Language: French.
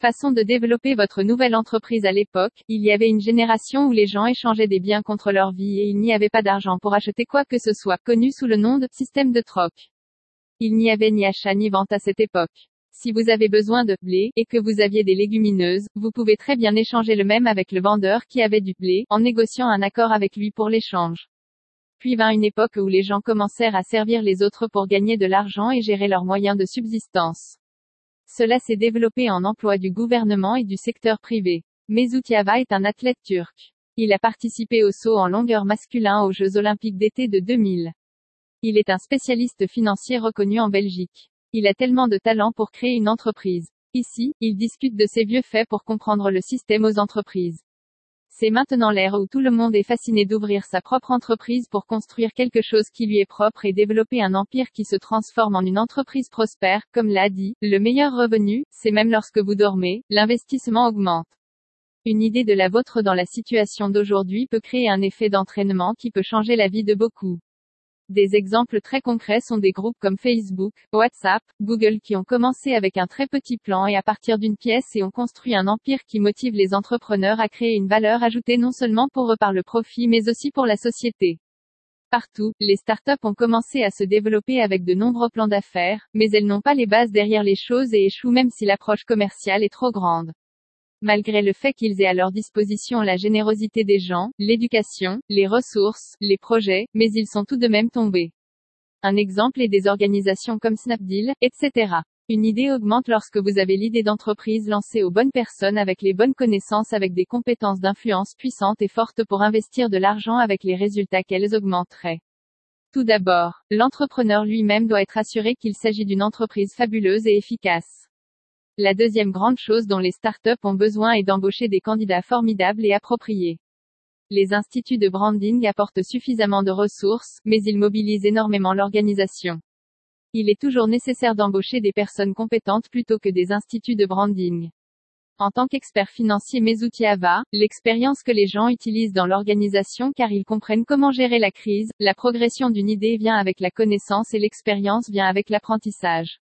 Façon de développer votre nouvelle entreprise à l'époque, il y avait une génération où les gens échangeaient des biens contre leur vie et il n'y avait pas d'argent pour acheter quoi que ce soit, connu sous le nom de système de troc. Il n'y avait ni achat ni vente à cette époque. Si vous avez besoin de blé, et que vous aviez des légumineuses, vous pouvez très bien échanger le même avec le vendeur qui avait du blé, en négociant un accord avec lui pour l'échange. Puis vint une époque où les gens commencèrent à servir les autres pour gagner de l'argent et gérer leurs moyens de subsistance. Cela s'est développé en emploi du gouvernement et du secteur privé. Mesutiava est un athlète turc. Il a participé au saut en longueur masculin aux Jeux olympiques d'été de 2000. Il est un spécialiste financier reconnu en Belgique. Il a tellement de talent pour créer une entreprise. Ici, il discute de ses vieux faits pour comprendre le système aux entreprises. C'est maintenant l'ère où tout le monde est fasciné d'ouvrir sa propre entreprise pour construire quelque chose qui lui est propre et développer un empire qui se transforme en une entreprise prospère, comme l'a dit, le meilleur revenu, c'est même lorsque vous dormez, l'investissement augmente. Une idée de la vôtre dans la situation d'aujourd'hui peut créer un effet d'entraînement qui peut changer la vie de beaucoup. Des exemples très concrets sont des groupes comme Facebook, WhatsApp, Google qui ont commencé avec un très petit plan et à partir d'une pièce et ont construit un empire qui motive les entrepreneurs à créer une valeur ajoutée non seulement pour eux par le profit mais aussi pour la société. Partout, les startups ont commencé à se développer avec de nombreux plans d'affaires, mais elles n'ont pas les bases derrière les choses et échouent même si l'approche commerciale est trop grande malgré le fait qu'ils aient à leur disposition la générosité des gens, l'éducation, les ressources, les projets, mais ils sont tout de même tombés. Un exemple est des organisations comme Snapdeal, etc. Une idée augmente lorsque vous avez l'idée d'entreprise lancée aux bonnes personnes avec les bonnes connaissances avec des compétences d'influence puissantes et fortes pour investir de l'argent avec les résultats qu'elles augmenteraient. Tout d'abord, l'entrepreneur lui-même doit être assuré qu'il s'agit d'une entreprise fabuleuse et efficace. La deuxième grande chose dont les startups ont besoin est d'embaucher des candidats formidables et appropriés. Les instituts de branding apportent suffisamment de ressources, mais ils mobilisent énormément l'organisation. Il est toujours nécessaire d'embaucher des personnes compétentes plutôt que des instituts de branding. En tant qu'expert financier Mesutiava, l'expérience que les gens utilisent dans l'organisation car ils comprennent comment gérer la crise, la progression d'une idée vient avec la connaissance et l'expérience vient avec l'apprentissage.